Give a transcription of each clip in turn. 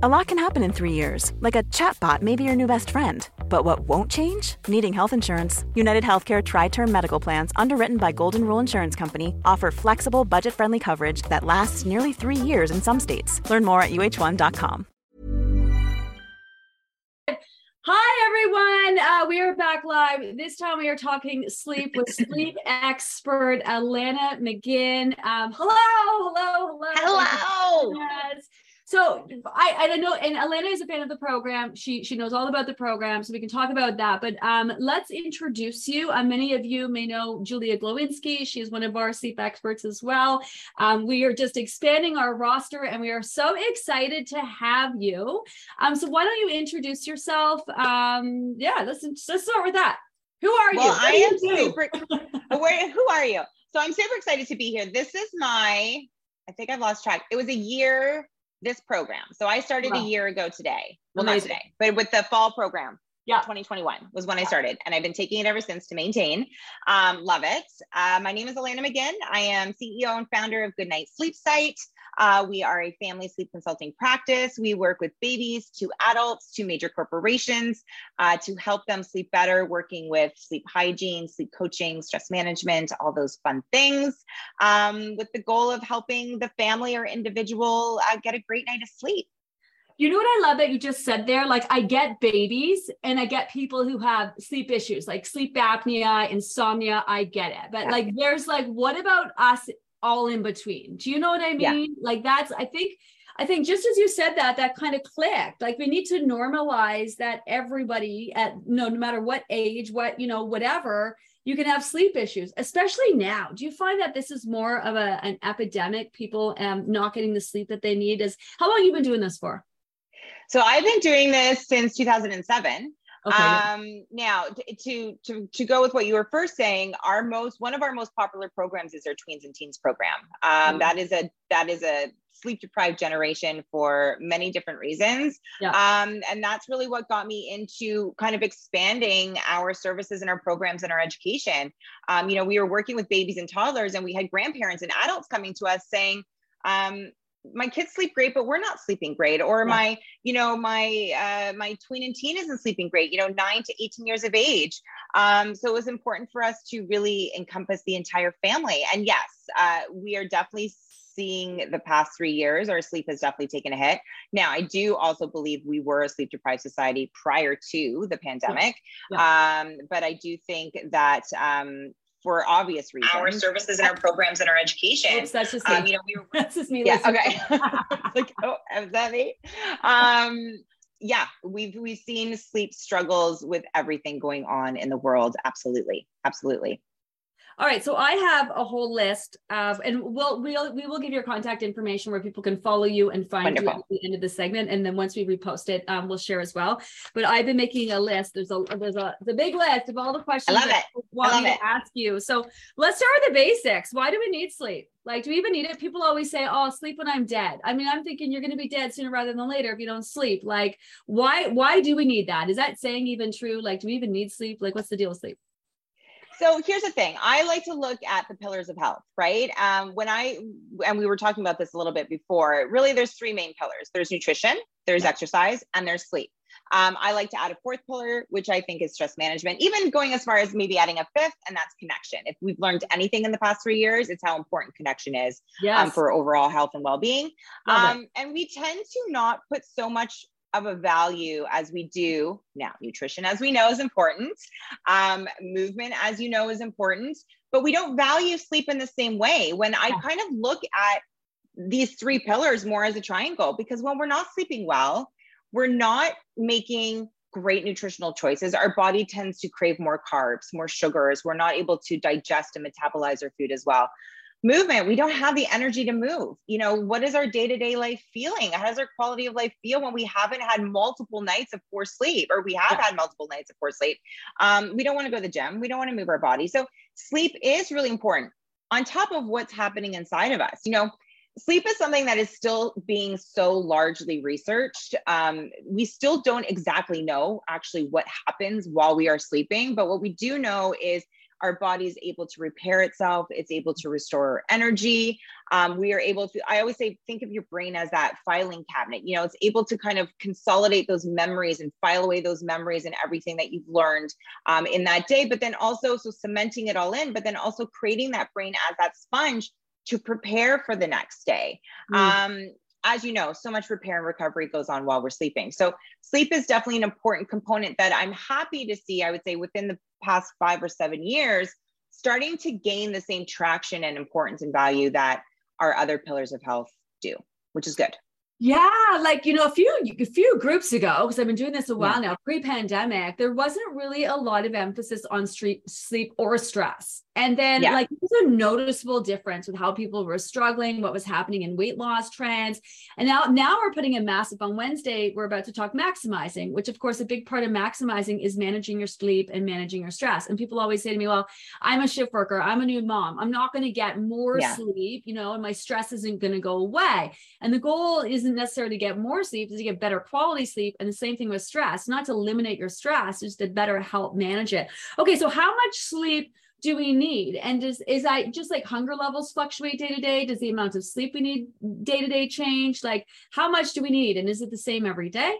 A lot can happen in three years, like a chatbot may be your new best friend. But what won't change? Needing health insurance. United Healthcare TriTerm Medical Plans, underwritten by Golden Rule Insurance Company, offer flexible, budget friendly coverage that lasts nearly three years in some states. Learn more at uh1.com. Hi, everyone. Uh, we are back live. This time we are talking sleep with sleep expert Alanna McGinn. Um, hello, hello, hello. Hello. Yes. So I, I don't know, and Alanna is a fan of the program. She she knows all about the program, so we can talk about that. But um, let's introduce you. Uh, many of you may know Julia Glowinski. She's one of our sleep experts as well. Um, we are just expanding our roster, and we are so excited to have you. Um, so why don't you introduce yourself? Um, yeah, let's let's start with that. Who are well, you? What I am super. where, who are you? So I'm super excited to be here. This is my. I think I've lost track. It was a year this program. So I started wow. a year ago today. Well, Amazing. not today, but with the fall program. Yeah. 2021 was when I started, and I've been taking it ever since to maintain. Um, love it. Uh, my name is Alanna McGinn. I am CEO and founder of Good Night Sleep Site. Uh, we are a family sleep consulting practice. We work with babies to adults to major corporations uh, to help them sleep better, working with sleep hygiene, sleep coaching, stress management, all those fun things, um, with the goal of helping the family or individual uh, get a great night of sleep. You know what I love that you just said there? Like, I get babies and I get people who have sleep issues, like sleep apnea, insomnia. I get it. But yeah. like, there's like, what about us all in between? Do you know what I mean? Yeah. Like, that's, I think, I think just as you said that, that kind of clicked. Like, we need to normalize that everybody at no, no matter what age, what, you know, whatever, you can have sleep issues, especially now. Do you find that this is more of a, an epidemic? People um, not getting the sleep that they need. Is how long you been doing this for? So I've been doing this since 2007. Okay. Um, now to, to to go with what you were first saying, our most one of our most popular programs is our tweens and teens program. Um, mm-hmm. that is a that is a sleep deprived generation for many different reasons. Yeah. Um, and that's really what got me into kind of expanding our services and our programs and our education. Um, you know, we were working with babies and toddlers, and we had grandparents and adults coming to us saying, um, my kids sleep great but we're not sleeping great or yeah. my you know my uh, my tween and teen isn't sleeping great you know 9 to 18 years of age um, so it was important for us to really encompass the entire family and yes uh, we are definitely seeing the past three years our sleep has definitely taken a hit now i do also believe we were a sleep deprived society prior to the pandemic yeah. Yeah. Um, but i do think that um, for obvious reasons. Our services and our programs and our education. Oops, that's just me. Um, you know, we were, that's just me. Yeah. Okay. like, oh, is that me? Um, yeah, we've we've seen sleep struggles with everything going on in the world. Absolutely, absolutely. All right, so I have a whole list of, and we'll we'll we will give your contact information where people can follow you and find Wonderful. you at the end of the segment, and then once we repost it, um, we'll share as well. But I've been making a list. There's a there's a the big list of all the questions I love it. I want love me it. to ask you. So let's start with the basics. Why do we need sleep? Like, do we even need it? People always say, "Oh, sleep when I'm dead." I mean, I'm thinking you're going to be dead sooner rather than later if you don't sleep. Like, why why do we need that? Is that saying even true? Like, do we even need sleep? Like, what's the deal with sleep? So here's the thing. I like to look at the pillars of health right? Um, when i and we were talking about this a little bit before really there's three main pillars. There's nutrition there's exercise and there's sleep. Um, i like to add a fourth pillar which i think is stress management even going as far as maybe adding a fifth and that's connection. If we've learned anything in the past three years it's how important connection is um, yes. um, for overall health and well-being. Um, and we tend to not put so much of a value as we do now. Nutrition, as we know, is important. Um, movement, as you know, is important, but we don't value sleep in the same way. When I kind of look at these three pillars more as a triangle, because when we're not sleeping well, we're not making great nutritional choices. Our body tends to crave more carbs, more sugars. We're not able to digest and metabolize our food as well movement. We don't have the energy to move. You know what is our day-to-day life feeling? How does our quality of life feel when we haven't had multiple nights of poor sleep or we have had multiple nights of poor sleep? Um, we don't want to go to the gym. We don't want to move our body. So sleep is really important on top of what's happening inside of us. You know sleep is something that is still being so largely researched. Um, we still don't exactly know actually what happens while we are sleeping but what we do know is our body is able to repair itself it's able to restore energy um, we are able to i always say think of your brain as that filing cabinet you know it's able to kind of consolidate those memories and file away those memories and everything that you've learned um, in that day but then also so cementing it all in but then also creating that brain as that sponge to prepare for the next day mm. um, as you know, so much repair and recovery goes on while we're sleeping. So, sleep is definitely an important component that I'm happy to see, I would say, within the past five or seven years, starting to gain the same traction and importance and value that our other pillars of health do, which is good. Yeah, like you know, a few a few groups ago, because I've been doing this a while yeah. now, pre-pandemic, there wasn't really a lot of emphasis on street sleep or stress. And then yeah. like there's a noticeable difference with how people were struggling, what was happening in weight loss trends. And now now we're putting a massive on Wednesday, we're about to talk maximizing, which of course a big part of maximizing is managing your sleep and managing your stress. And people always say to me, well, I'm a shift worker, I'm a new mom, I'm not going to get more yeah. sleep, you know, and my stress isn't going to go away. And the goal isn't necessarily to get more sleep, is to get better quality sleep. And the same thing with stress, not to eliminate your stress, just to better help manage it. Okay, so how much sleep do we need? And does is I just like hunger levels fluctuate day to day? Does the amount of sleep we need day to day change? Like how much do we need? And is it the same every day?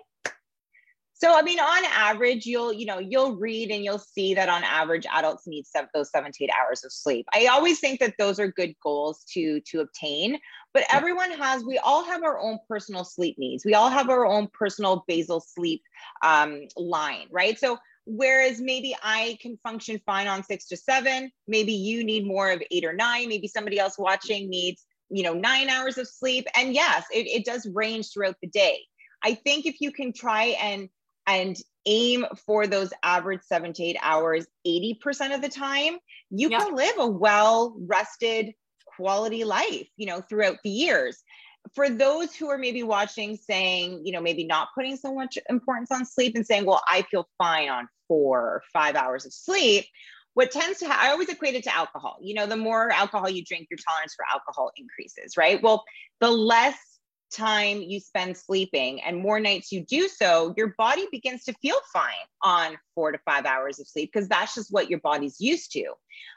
So I mean, on average, you'll you know you'll read and you'll see that on average, adults need seven, those seven to eight hours of sleep. I always think that those are good goals to to obtain. But everyone has, we all have our own personal sleep needs. We all have our own personal basal sleep um, line, right? So Whereas maybe I can function fine on six to seven. Maybe you need more of eight or nine. Maybe somebody else watching needs, you know, nine hours of sleep. And yes, it, it does range throughout the day. I think if you can try and and aim for those average seven to eight hours 80% of the time, you can live a well rested quality life, you know, throughout the years for those who are maybe watching saying, you know, maybe not putting so much importance on sleep and saying, well, I feel fine on four or five hours of sleep, what tends to ha- I always equate it to alcohol. You know, the more alcohol you drink, your tolerance for alcohol increases, right? Well, the less time you spend sleeping and more nights you do so, your body begins to feel fine on four to five hours of sleep because that's just what your body's used to.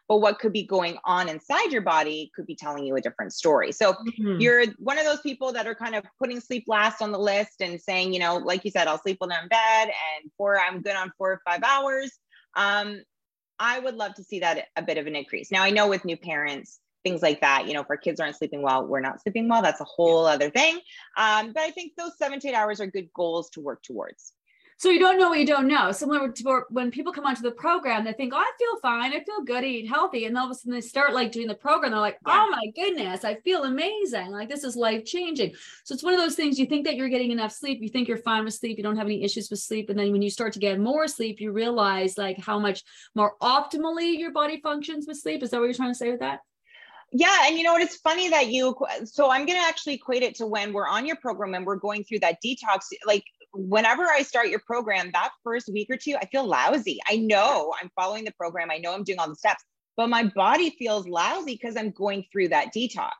But what could be going on inside your body could be telling you a different story. So mm-hmm. you're one of those people that are kind of putting sleep last on the list and saying, you know, like you said, I'll sleep when I'm in bed and four, I'm good on four or five hours. Um, I would love to see that a bit of an increase. Now I know with new parents, things like that. You know, if our kids aren't sleeping well, we're not sleeping well. That's a whole other thing. Um, but I think those seven to eight hours are good goals to work towards. So you don't know what you don't know. Similar to when people come onto the program, they think, "Oh, I feel fine. I feel good. I eat healthy," and all of a sudden they start like doing the program. They're like, yeah. "Oh my goodness, I feel amazing. Like this is life changing." So it's one of those things. You think that you're getting enough sleep. You think you're fine with sleep. You don't have any issues with sleep, and then when you start to get more sleep, you realize like how much more optimally your body functions with sleep. Is that what you're trying to say with that? Yeah, and you know what? It's funny that you. So I'm going to actually equate it to when we're on your program and we're going through that detox. Like whenever I start your program, that first week or two, I feel lousy. I know I'm following the program. I know I'm doing all the steps, but my body feels lousy because I'm going through that detox.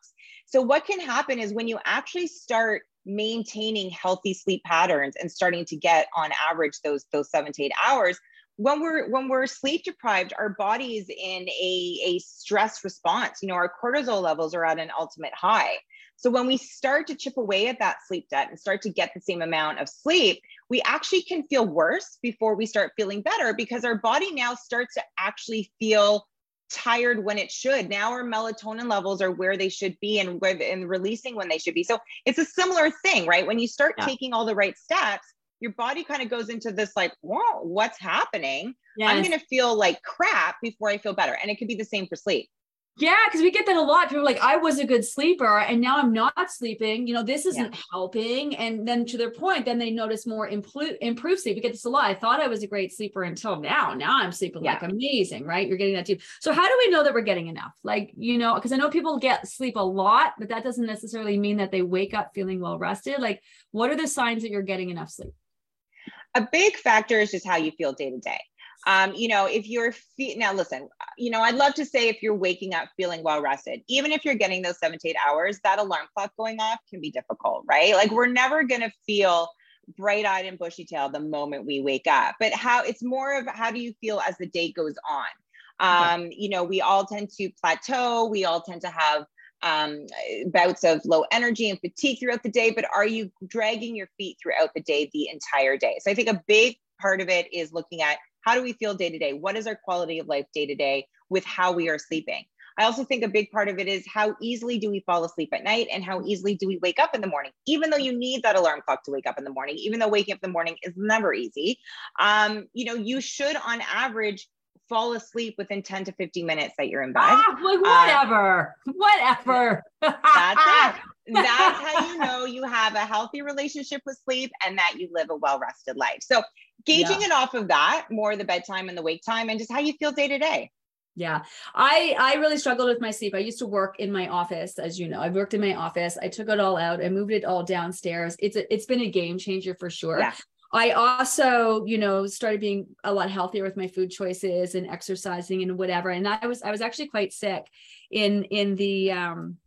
So what can happen is when you actually start maintaining healthy sleep patterns and starting to get on average those those seven to eight hours when we're when we're sleep deprived our body's in a, a stress response you know our cortisol levels are at an ultimate high so when we start to chip away at that sleep debt and start to get the same amount of sleep we actually can feel worse before we start feeling better because our body now starts to actually feel tired when it should. Now our melatonin levels are where they should be and where and releasing when they should be. So it's a similar thing, right? When you start yeah. taking all the right steps, your body kind of goes into this like, whoa, what's happening? Yes. I'm going to feel like crap before I feel better. And it could be the same for sleep. Yeah, because we get that a lot. People like, I was a good sleeper and now I'm not sleeping. You know, this isn't yeah. helping. And then to their point, then they notice more improved improved sleep. We get this a lot. I thought I was a great sleeper until now. Now I'm sleeping yeah. like amazing, right? You're getting that too. So how do we know that we're getting enough? Like, you know, because I know people get sleep a lot, but that doesn't necessarily mean that they wake up feeling well rested. Like, what are the signs that you're getting enough sleep? A big factor is just how you feel day to day. Um, you know, if you're fe- now listen, you know, I'd love to say if you're waking up feeling well rested, even if you're getting those seven to eight hours, that alarm clock going off can be difficult, right? Like we're never gonna feel bright eyed and bushy tailed the moment we wake up, but how it's more of how do you feel as the day goes on. Um, you know, we all tend to plateau. We all tend to have um, bouts of low energy and fatigue throughout the day, but are you dragging your feet throughout the day the entire day? So I think a big part of it is looking at how do we feel day to day? What is our quality of life day to day with how we are sleeping? I also think a big part of it is how easily do we fall asleep at night and how easily do we wake up in the morning, even though you need that alarm clock to wake up in the morning, even though waking up in the morning is never easy. Um, you know, you should on average fall asleep within 10 to 15 minutes that you're in bed. Ah, like whatever, uh, whatever. that's it. That's how you know you have a healthy relationship with sleep and that you live a well rested life. So, gauging yeah. it off of that, more the bedtime and the wake time, and just how you feel day to day. Yeah. I I really struggled with my sleep. I used to work in my office as you know. I worked in my office. I took it all out. I moved it all downstairs. It's a, it's been a game changer for sure. Yeah. I also, you know, started being a lot healthier with my food choices and exercising and whatever. And I was I was actually quite sick in in the um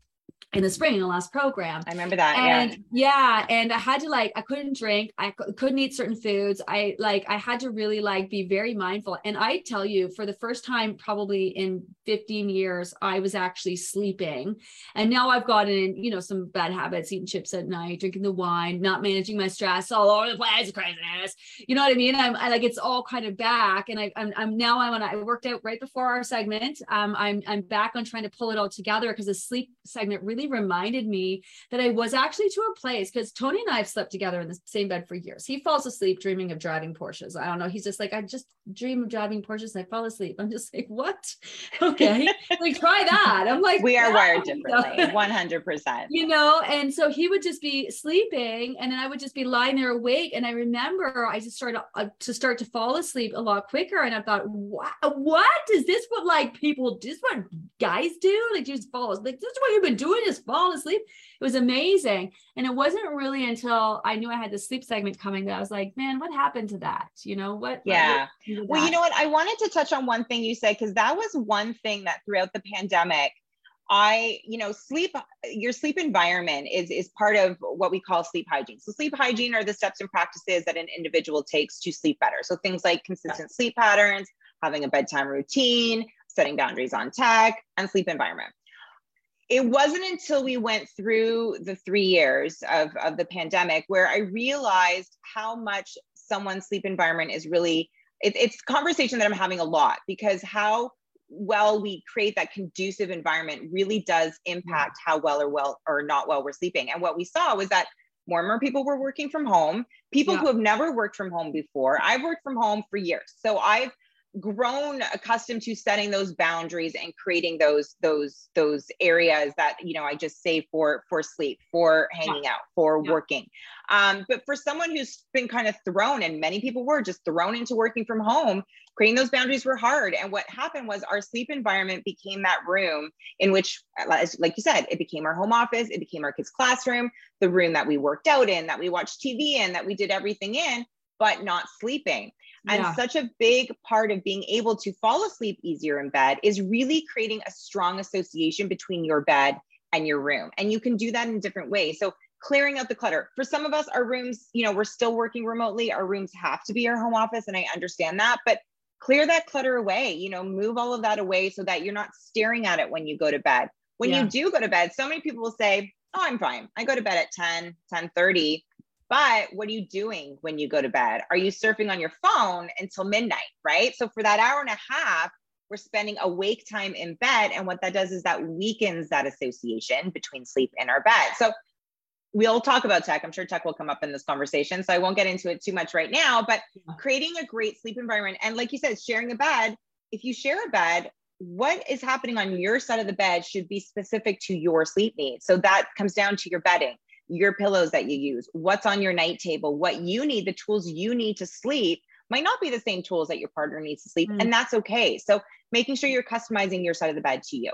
in the spring in the last program. I remember that. And yeah. yeah. and I had to like I couldn't drink, I couldn't eat certain foods. I like I had to really like be very mindful. And I tell you, for the first time probably in 15 years, I was actually sleeping. And now I've gotten, you know, some bad habits, eating chips at night, drinking the wine, not managing my stress all over the place, craziness. You know what I mean? I'm I, like it's all kind of back. And I, I'm I'm now I'm on I worked out right before our segment. Um I'm I'm back on trying to pull it all together because the sleep segment really really reminded me that I was actually to a place because Tony and I have slept together in the same bed for years. He falls asleep dreaming of driving Porsches. I don't know. He's just like, I just dream of driving Porsches and I fall asleep. I'm just like, what? Okay. like, try that. I'm like, we are wired differently, 100%. You know, and so he would just be sleeping and then I would just be lying there awake. And I remember I just started uh, to start to fall asleep a lot quicker. And I thought, what? What is this what like people, this what guys do? Like, just fall asleep. Like, this is what you've been doing just fall asleep. It was amazing. And it wasn't really until I knew I had the sleep segment coming that I was like, man, what happened to that? You know, what? Yeah. What well, you know what? I wanted to touch on one thing you said, because that was one thing that throughout the pandemic, I, you know, sleep, your sleep environment is, is part of what we call sleep hygiene. So sleep hygiene are the steps and practices that an individual takes to sleep better. So things like consistent sleep patterns, having a bedtime routine, setting boundaries on tech, and sleep environment it wasn't until we went through the three years of, of the pandemic where I realized how much someone's sleep environment is really it, it's conversation that I'm having a lot because how well we create that conducive environment really does impact how well or well or not well we're sleeping. And what we saw was that more and more people were working from home. People yeah. who have never worked from home before. I've worked from home for years. So I've grown accustomed to setting those boundaries and creating those those those areas that you know i just say for for sleep for hanging yeah. out for yeah. working um, but for someone who's been kind of thrown and many people were just thrown into working from home creating those boundaries were hard and what happened was our sleep environment became that room in which like you said it became our home office it became our kids classroom the room that we worked out in that we watched tv in that we did everything in but not sleeping and yeah. such a big part of being able to fall asleep easier in bed is really creating a strong association between your bed and your room. And you can do that in different ways. So clearing out the clutter. For some of us, our rooms, you know, we're still working remotely. Our rooms have to be our home office. And I understand that, but clear that clutter away, you know, move all of that away so that you're not staring at it when you go to bed. When yeah. you do go to bed, so many people will say, Oh, I'm fine. I go to bed at 10, 10 30. But what are you doing when you go to bed? Are you surfing on your phone until midnight, right? So for that hour and a half, we're spending awake time in bed. And what that does is that weakens that association between sleep and our bed. So we'll talk about tech. I'm sure tech will come up in this conversation. So I won't get into it too much right now, but creating a great sleep environment. And like you said, sharing a bed. If you share a bed, what is happening on your side of the bed should be specific to your sleep needs. So that comes down to your bedding your pillows that you use, what's on your night table, what you need, the tools you need to sleep might not be the same tools that your partner needs to sleep. Mm. And that's okay. So making sure you're customizing your side of the bed to you.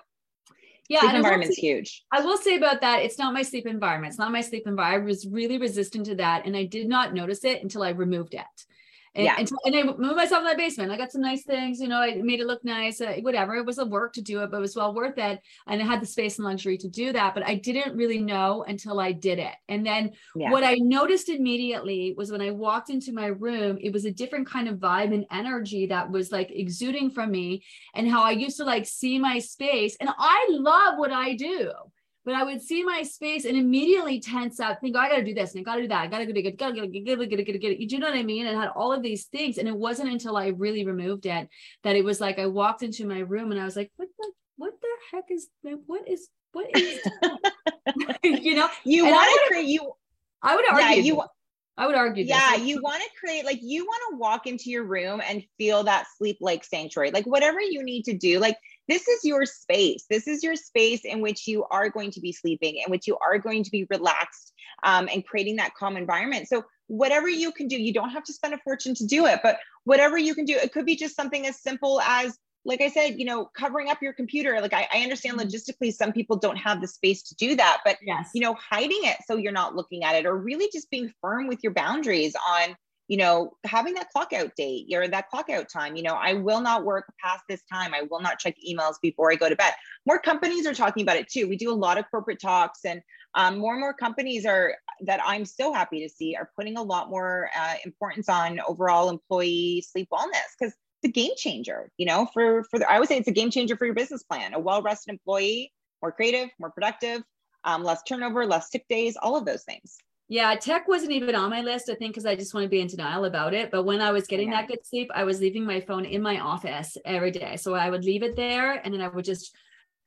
Yeah, sleep environment's say, huge. I will say about that, it's not my sleep environment. It's not my sleep environment. I was really resistant to that. And I did not notice it until I removed it. And, Yeah. and, and I moved myself in my basement. I got some nice things, you know, I made it look nice, uh, whatever. It was a work to do it, but it was well worth it. And I had the space and luxury to do that. But I didn't really know until I did it. And then Yeah. what I noticed immediately was when I walked into my room, it was a different kind of vibe and energy that was like exuding from me and how I used to like see my space. And I love what I do. But I would see my space and immediately tense up, think, oh, I gotta do this and I gotta do that. I gotta get it, gotta get it, gotta get it, gotta get it. Do you know what I mean? And had all of these things. And it wasn't until I really removed it that it was like I walked into my room and I was like, what the what the heck is what is what is you know? you And want to create you I would yeah argue. you this. I would argue. this. yeah Like, you want to create like you want to walk into your room and feel that sleep like sanctuary like whatever you need to do like this is your space this is your space in which you are going to be sleeping in which you are going to be relaxed um, and creating that calm environment so whatever you can do you don't have to spend a fortune to do it but whatever you can do it could be just something as simple as like I said, you know, covering up your computer. Like I, I understand Mhm. logistically, some people don't have the space to do that, but yes. you know, hiding it so you're not looking at it, or really just being firm with your boundaries on, you know, having that clock out date or that clock out time. You know, I will not work past this time. I will not check emails before I go to bed. More companies are talking about it too. We do a lot of corporate talks, and um, more and more companies are that I'm so happy to see are putting a lot more uh, importance on overall employee sleep wellness because it's a game changer. You know, for for the, I would say it's a game changer for your business plan. A well rested employee, more creative, more productive um, less turnover, less sick days, all of those things. Yeah, tech wasn't even on my list, I think, because I just want to be in denial about it. But when I was getting Yeah. that good sleep, I was leaving my phone in my office every day. So I would leave it there and then I would just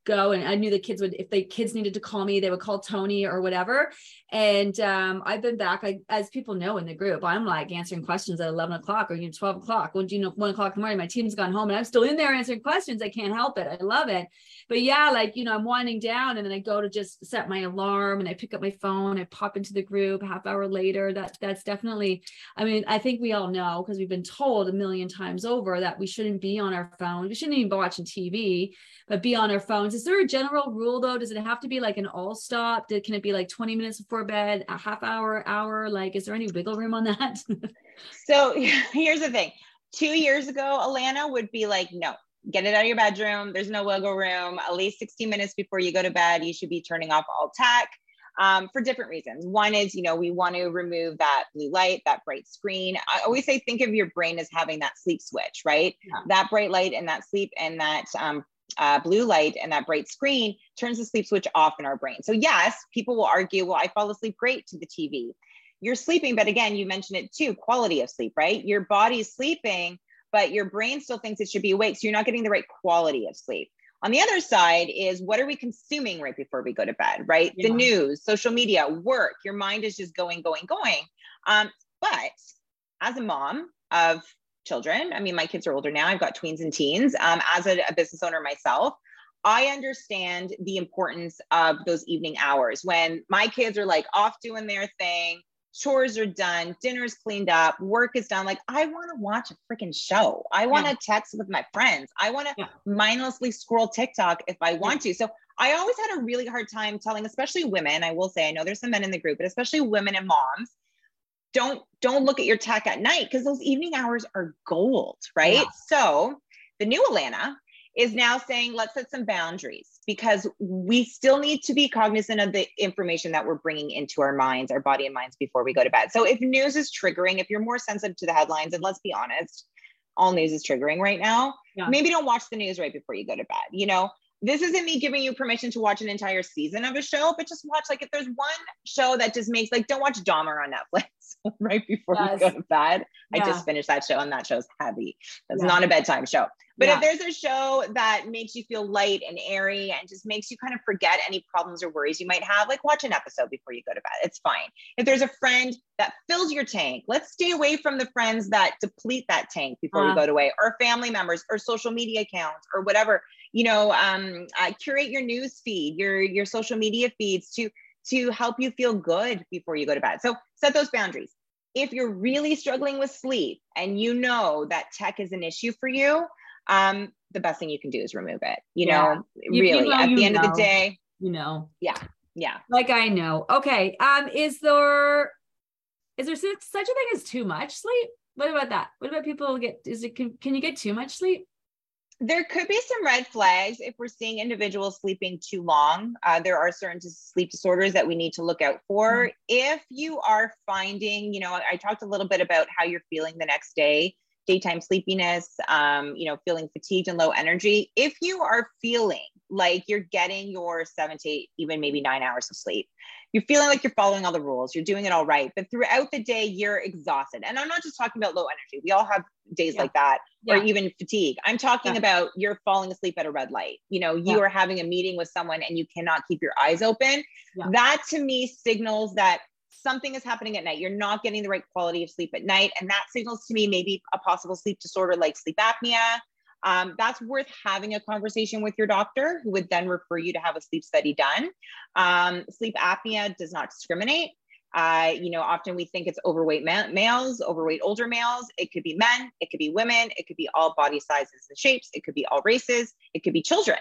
go and I knew the kids would if the kids needed to call me they would call Tony or whatever. And um I've been back like as people know in the group I'm like answering questions at 11 o'clock or you know 12 o'clock. When you know one o'clock in the morning my team's gone home and I'm still in there answering questions. I can't help it. I love it. But yeah like you know I'm winding down and then I go to just set my alarm and I pick up my phone I pop into the group half hour later. That that's definitely I mean I think we all know because we've been told a million times over that we shouldn't be on our phone we shouldn't even be watching TV but be on our phones. Is there a general rule though? Does it have to be like an all stop? Did, can it be like 20 minutes before bed, a half hour, hour? Like, is there any wiggle room on that? So here's the thing. Two years ago, Alanna would be like, no, get it out of your bedroom. There's no wiggle room. At least 60 minutes before you go to bed, you should be turning off all tech um, for different reasons. One is, you know, we want to remove that blue light, that bright screen. I always say, think of your brain as having that sleep switch, right? Yeah. That bright light and that sleep and that um, uh, blue light and that bright screen turns the sleep switch off in our brain. So, yes, people will argue, well, I fall asleep great to the TV. You're sleeping, but again, you mentioned it too quality of sleep, right? Your body's sleeping, but your brain still thinks it should be awake. So, you're not getting the right quality of sleep. On the other side is what are we consuming right before we go to bed, right? The news, social media, work, your mind is just going, going, going. Um, but as a mom of children, I mean, my kids are older now, I've got tweens and teens. Um, as a, a business owner myself, I understand the importance of those evening hours when my kids are like off doing their thing, chores are done, dinner's cleaned up, work is done. Like, I want to watch a freaking show. I want to text with my friends. I want to Yeah. mindlessly scroll TikTok if I want to. So I always had a really hard time telling, especially women. I will say, I know there's some men in the group, but especially women and moms. Don't don't look at your tech at night because those evening hours are gold, right? Yeah. So the new Alanna is now saying let's set some boundaries because we still need to be cognizant of the information that we're bringing into our minds, our body and minds before we go to bed. So if news is triggering, if you're more sensitive to the headlines, and let's be honest, all news is triggering right now, Yeah. maybe don't watch the news right before you go to bed. You know, this isn't me giving you permission to watch an entire season of a show, but just watch like if there's one show that just makes like don't watch Dahmer on Netflix right before you go to bed. I just finished that show and that show's heavy. That's Yeah. not a bedtime show. But Yeah. if there's a show that makes you feel light and airy and just makes you kind of forget any problems or worries you might have, like watch an episode before you go to bed. It's fine. If there's a friend that fills your tank, let's stay away from the friends that deplete that tank before Uh. we go to bed, or family members, or social media accounts, or whatever. You know, um, uh, curate your news feed, your your social media feeds to to help you feel good before you go to bed. So set those boundaries. If you're really struggling with sleep and you know that tech is an issue for you, um, the best thing you can do is remove it. You Yeah. know, you really, know, at the end of the day, you know, yeah. Yeah. Like I know. Okay. Um, is there is there such such a thing as too much sleep? what about that? What about people get is it can, can you get too much sleep? There could be some red flags if we're seeing individuals sleeping too long. Uh, there are certain sleep disorders that we need to look out for. Mm-hmm. If you are finding, you know, I talked a little bit about how you're feeling the next day, daytime sleepiness, um, you know, feeling fatigued and low energy. If you are feeling like you're getting your seven to eight, even maybe nine hours of sleep, you're feeling like you're following all the rules, you're doing it all right, but throughout the day, you're exhausted. And I'm not just talking about low energy, we all have days yeah. like that, yeah. or even fatigue. I'm talking yeah. about you're falling asleep at a red light. You know, you are having a meeting with someone and you cannot keep your eyes open. That to me signals that something is happening at night. You're not getting the right quality of sleep at night. And that signals to me maybe a possible sleep disorder like sleep apnea. Um, that's worth having a conversation with your doctor, who would then refer you to have a sleep study done. Um, sleep apnea does not discriminate. Uh, you know, often we think it's overweight ma- males, overweight older males. It could be men, it could be women, it could be all body sizes and shapes, it could be all races, it could be children.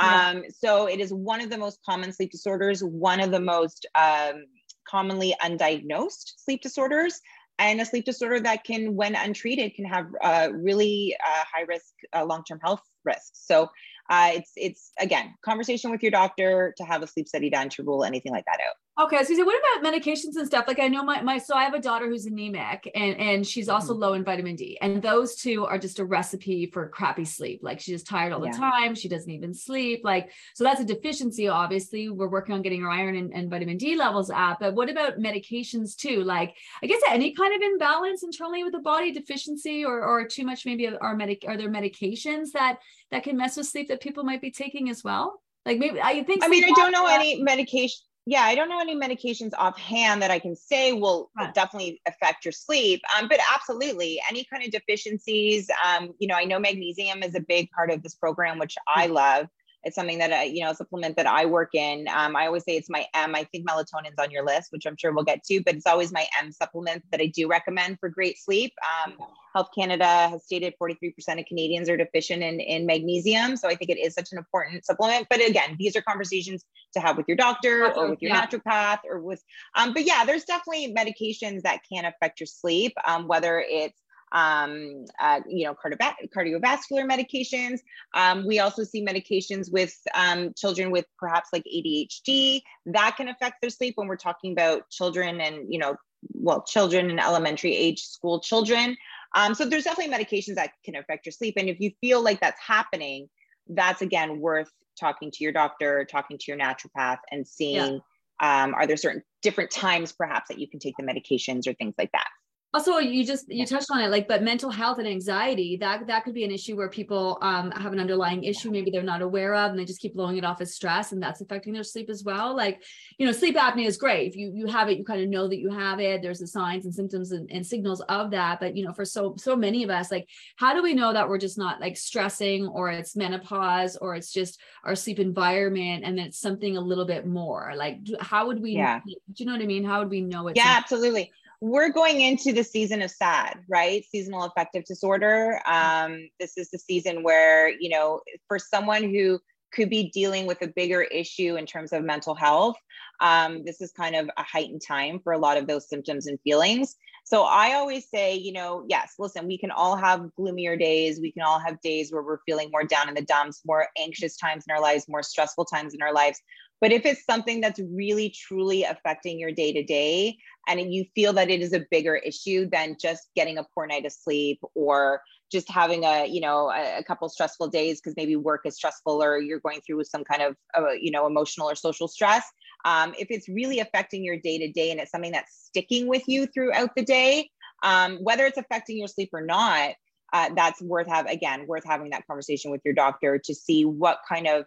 Yeah. Um, so it is one of the most common sleep disorders, one of the most um, commonly undiagnosed sleep disorders and a sleep disorder that can when untreated can have uh, really uh, high risk uh, long-term health risks so uh, it's it's again conversation with your doctor to have a sleep study done to rule anything like that out Okay, so what about medications and stuff? Like I know my my so I have a daughter who's anemic and and she's also mm-hmm. low in vitamin D, and those two are just a recipe for crappy sleep. Like she's just tired all the time. She doesn't even sleep. Like so that's a deficiency. Obviously, we're working on getting her iron and, and vitamin D levels up. But what about medications too? Like I guess any kind of imbalance internally with the body, deficiency or or too much maybe are medic are there medications that that can mess with sleep that people might be taking as well? Like maybe I think. I mean, I don't know any medication yeah, I don't know any medications offhand that I can say will right. definitely affect your sleep. Um, but absolutely, any kind of deficiencies. Um, you know, I know magnesium is a big part of this program, which I mm. love. It's something that I, you know, supplement that I work in. Um, I always say it's my M. I think melatonin's on your list, which I'm sure we'll get to, but it's always my M supplement that I do recommend for great sleep. Um, Health Canada has stated 43% of Canadians are deficient in, in magnesium. So I think it is such an important supplement. But again, these are conversations to have with your doctor or with your yeah. naturopath or with, um, but yeah, there's definitely medications that can affect your sleep, um, whether it's um, uh, you know, cardiovascular medications. Um, we also see medications with um, children with perhaps like ADHD that can affect their sleep when we're talking about children and, you know, well, children in elementary age school children. Um, so there's definitely medications that can affect your sleep. And if you feel like that's happening, that's again worth talking to your doctor, talking to your naturopath, and seeing yeah. um, are there certain different times perhaps that you can take the medications or things like that also you just you touched on it like but mental health and anxiety that that could be an issue where people um, have an underlying issue maybe they're not aware of and they just keep blowing it off as stress and that's affecting their sleep as well. Like you know sleep apnea is great. If you you have it you kind of know that you have it. There's the signs and symptoms and, and signals of that. But you know for so so many of us like how do we know that we're just not like stressing or it's menopause or it's just our sleep environment and it's something a little bit more? Like how would we yeah. do you know what i mean? How would we know it yeah absolutely we're going into the season of SAD, right? Seasonal affective disorder. Um, this is the season where, you know, for someone who could be dealing with a bigger issue in terms of mental health, um, this is kind of a heightened time for a lot of those symptoms and feelings. So I always say, you know, yes, listen, we can all have gloomier days. We can all have days where we're feeling more down in the dumps, more anxious times in our lives, more stressful times in our lives. But if it's something that's really truly affecting your day to day and you feel that it is a bigger issue than just getting a poor night of sleep or just having a, you know, a, a couple stressful days because maybe work is stressful or you're going through some kind of, uh, you know, emotional or social stress. Um, if it's really affecting your day to day and it's something that's sticking with you throughout the day, um, whether it's affecting your sleep or not, uh, that's worth have again worth having that conversation with your doctor to see what kind of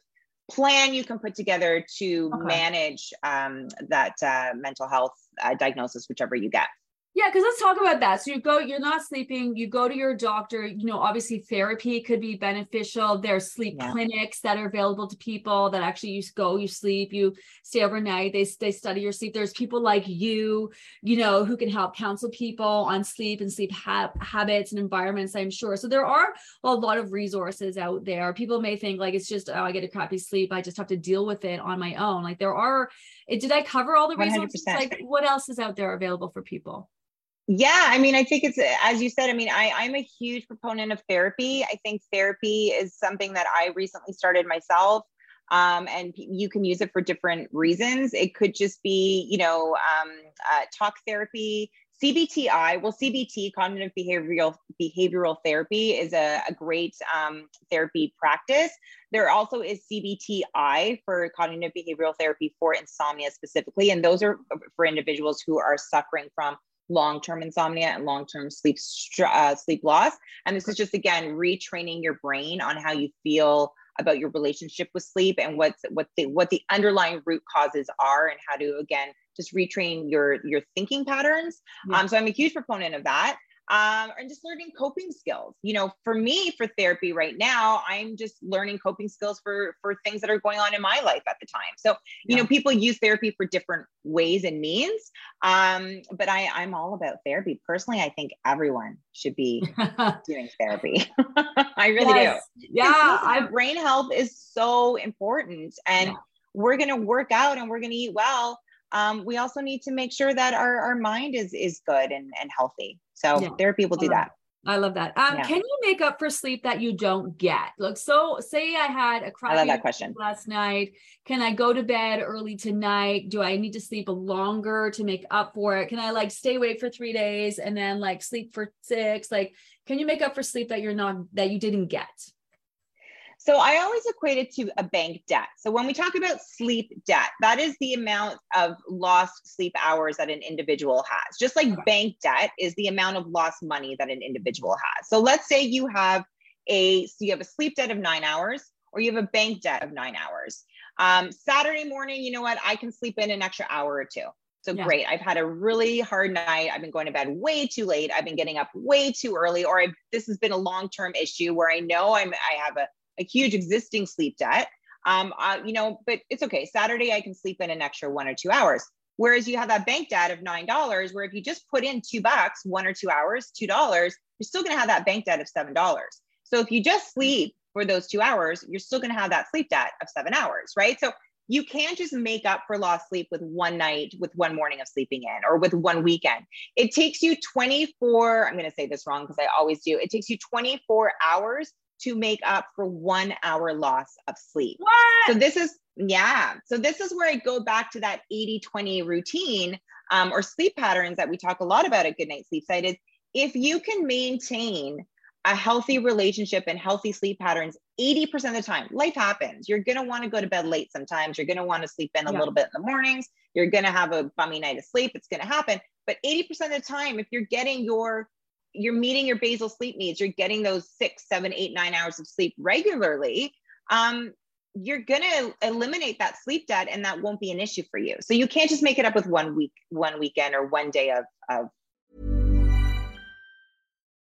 plan you can put together to okay. manage um, that uh, mental health uh, diagnosis, whichever you get. Yeah, because let's talk about that. So you go, you're not sleeping, you go to your doctor, you know, obviously therapy could be beneficial. There's sleep yeah. clinics that are available to people that actually you go, you sleep, you stay overnight, they, they study your sleep. There's people like you, you know, who can help counsel people on sleep and sleep ha- habits and environments, I'm sure. So there are a lot of resources out there. People may think like it's just, oh, I get a crappy sleep. I just have to deal with it on my own. Like there are, did I cover all the resources? 100%. Like what else is out there available for people? Yeah, I mean, I think it's as you said. I mean, I, I'm a huge proponent of therapy. I think therapy is something that I recently started myself, um, and you can use it for different reasons. It could just be, you know, um, uh, talk therapy, CBTI. Well, CBT, cognitive behavioral behavioral therapy, is a, a great um, therapy practice. There also is CBTI for cognitive behavioral therapy for insomnia specifically, and those are for individuals who are suffering from long-term insomnia and long-term sleep uh, sleep loss. And this is just again retraining your brain on how you feel about your relationship with sleep and what's what the what the underlying root causes are and how to again just retrain your your thinking patterns. Yeah. um so i'm a huge proponent of that um, and just learning coping skills. You know, for me, for therapy right now, I'm just learning coping skills for for things that are going on in my life at the time. So, you yeah. know, people use therapy for different ways and means. Um, but I, I'm all about therapy. Personally, I think everyone should be doing therapy. I really yes. do. Yeah, I, brain health is so important, and yeah. we're gonna work out and we're gonna eat well um, we also need to make sure that our, our mind is is good and, and healthy. So yeah. therapy will do that. I love that. Um, yeah. Can you make up for sleep that you don't get? Look, so say I had a crappy I love that question. last night. Can I go to bed early tonight? Do I need to sleep longer to make up for it? Can I like stay awake for three days and then like sleep for six? Like, can you make up for sleep that you're not that you didn't get? So I always equate it to a bank debt. So when we talk about sleep debt, that is the amount of lost sleep hours that an individual has. Just like bank debt is the amount of lost money that an individual has. So let's say you have a so you have a sleep debt of nine hours or you have a bank debt of nine hours. Um, Saturday morning, you know what? I can sleep in an extra hour or two. So yeah. great. I've had a really hard night. I've been going to bed way too late. I've been getting up way too early, or I've, this has been a long-term issue where I know I'm I have a a huge existing sleep debt. Um, uh, you know, but it's okay. Saturday I can sleep in an extra one or two hours. Whereas you have that bank debt of nine dollars, where if you just put in two bucks, one or two hours, two dollars, you're still going to have that bank debt of seven dollars. So if you just sleep for those two hours, you're still going to have that sleep debt of seven hours, right? So you can't just make up for lost sleep with one night, with one morning of sleeping in, or with one weekend. It takes you 24. I'm going to say this wrong because I always do. It takes you 24 hours to make up for one hour loss of sleep. What? So this is, yeah. So this is where I go back to that 80 20 routine um, or sleep patterns that we talk a lot about at Good Night Sleep Site is if you can maintain a healthy relationship and healthy sleep patterns 80% of the time life happens you're going to want to go to bed late sometimes you're going to want to sleep in a yeah. little bit in the mornings you're going to have a bummy night of sleep it's going to happen but 80% of the time if you're getting your you're meeting your basal sleep needs, you're getting those six, seven, eight, nine hours of sleep regularly, um, you're gonna eliminate that sleep debt and that won't be an issue for you. So you can't just make it up with one week, one weekend or one day of, of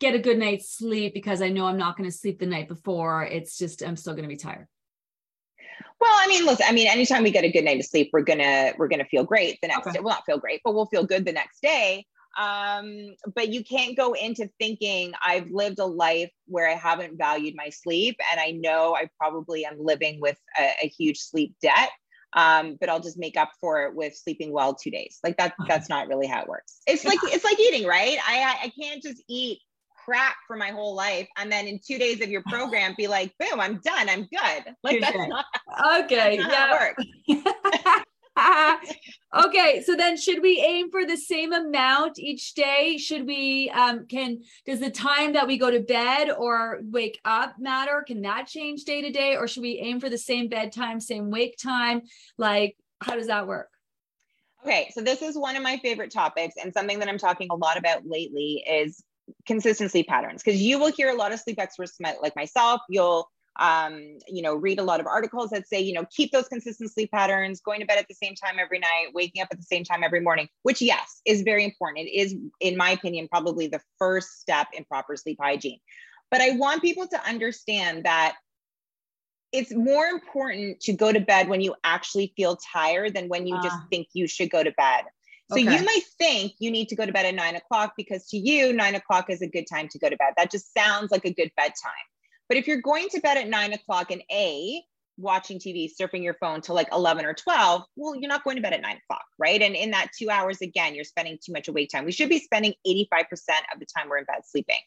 get a good night's sleep because I know I'm not going to sleep the night before. It's just I'm still going to be tired. Well, I mean, listen, I mean, anytime we get a good night of sleep, we're gonna we're gonna feel great the next okay. day. We'll not feel great, but we'll feel good the next day. Um, but you can't go into thinking I've lived a life where I haven't valued my sleep, and I know I probably am living with a, a huge sleep debt. Um, but I'll just make up for it with sleeping well two days. Like that, that's not really how it works. It's like it's like eating, right? I I can't just eat crap for my whole life and then in two days of your program be like boom i'm done i'm good like that's not Okay. That's not Yeah. okay so then should we aim for the same amount each day? Should we um can does the time that we go to bed or wake up matter? Can that change day to day? Or should we aim for the same bedtime same wake time? Like how does that work? Okay, so this is one of my favorite topics and something that I'm talking a lot about lately is consistency patterns. Because you will hear a lot of sleep experts like myself, you'll um, you know, read a lot of articles that say, you know, keep those consistent sleep patterns, going to bed at the same time every night, waking up at the same time every morning, which yes, is very important. It is in my opinion probably the first step in proper sleep hygiene. But I want people to understand that it's more important to go to bed when you actually feel tired than when you just Ah. think you should go to bed. So Okay. you might think you need to go to bed at nine o'clock because to you, nine o'clock is a good time to go to bed. That just sounds like a good bedtime. But if you're going to bed at nine o'clock and A, watching TV, surfing your phone till like 11 or 12, well, you're not going to bed at nine o'clock, right? And in that two hours, again, you're spending too much awake time. We should be spending 85% of the time we're in bed sleeping.